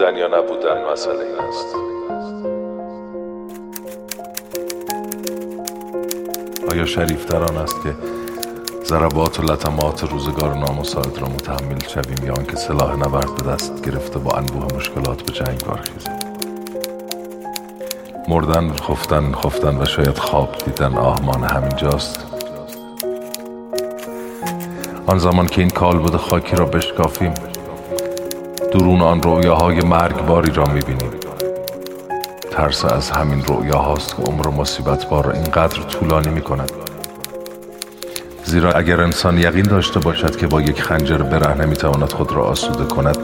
بودن یا نبودن مسئله این است. آیا شریفتر آن است که ضربات و لطمات روزگار نامساعد را متحمل شویم یا آنکه سلاح نبرد به دست گرفته با انبوه مشکلات به جنگ برخیزیم؟ مردن خفتن خفتن و شاید خواب دیدن آهمان همینجاست آن زمان که این کالبد خاکی را بشکافیم درون آن رویاهای مرگباری را می‌بینیم. ترس از همین رویاهاست که عمر مصیبت بار اینقدر طولانی می‌کند. زیرا اگر انسان یقین داشته باشد که با یک خنجر برهنه می‌تواند خود را آسوده کند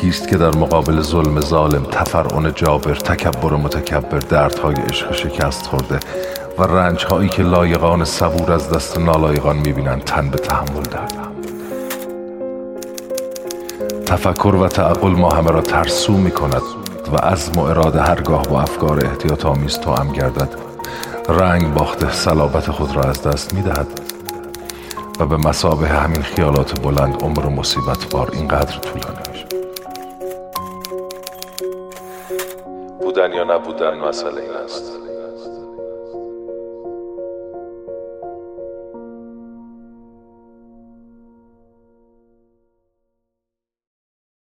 کیست که در مقابل ظلم ظالم تفرعن جابر تکبر متکبر دردهای عشق شکست خورده و رنجهایی که لایقان صبور از دست نالایقان می‌بینند تن به تحمل دهد تفکر و تعقل ما همه را ترسو می کند و عزم و اراده هرگاه با افکار احتیاط آمیز هم گردد. رنگ باخته صلابت خود را از دست می دهد و به مسابه همین خیالات بلند عمر مصیبت بار اینقدر طولانی میشه بودن یا نبودن مسئله این است.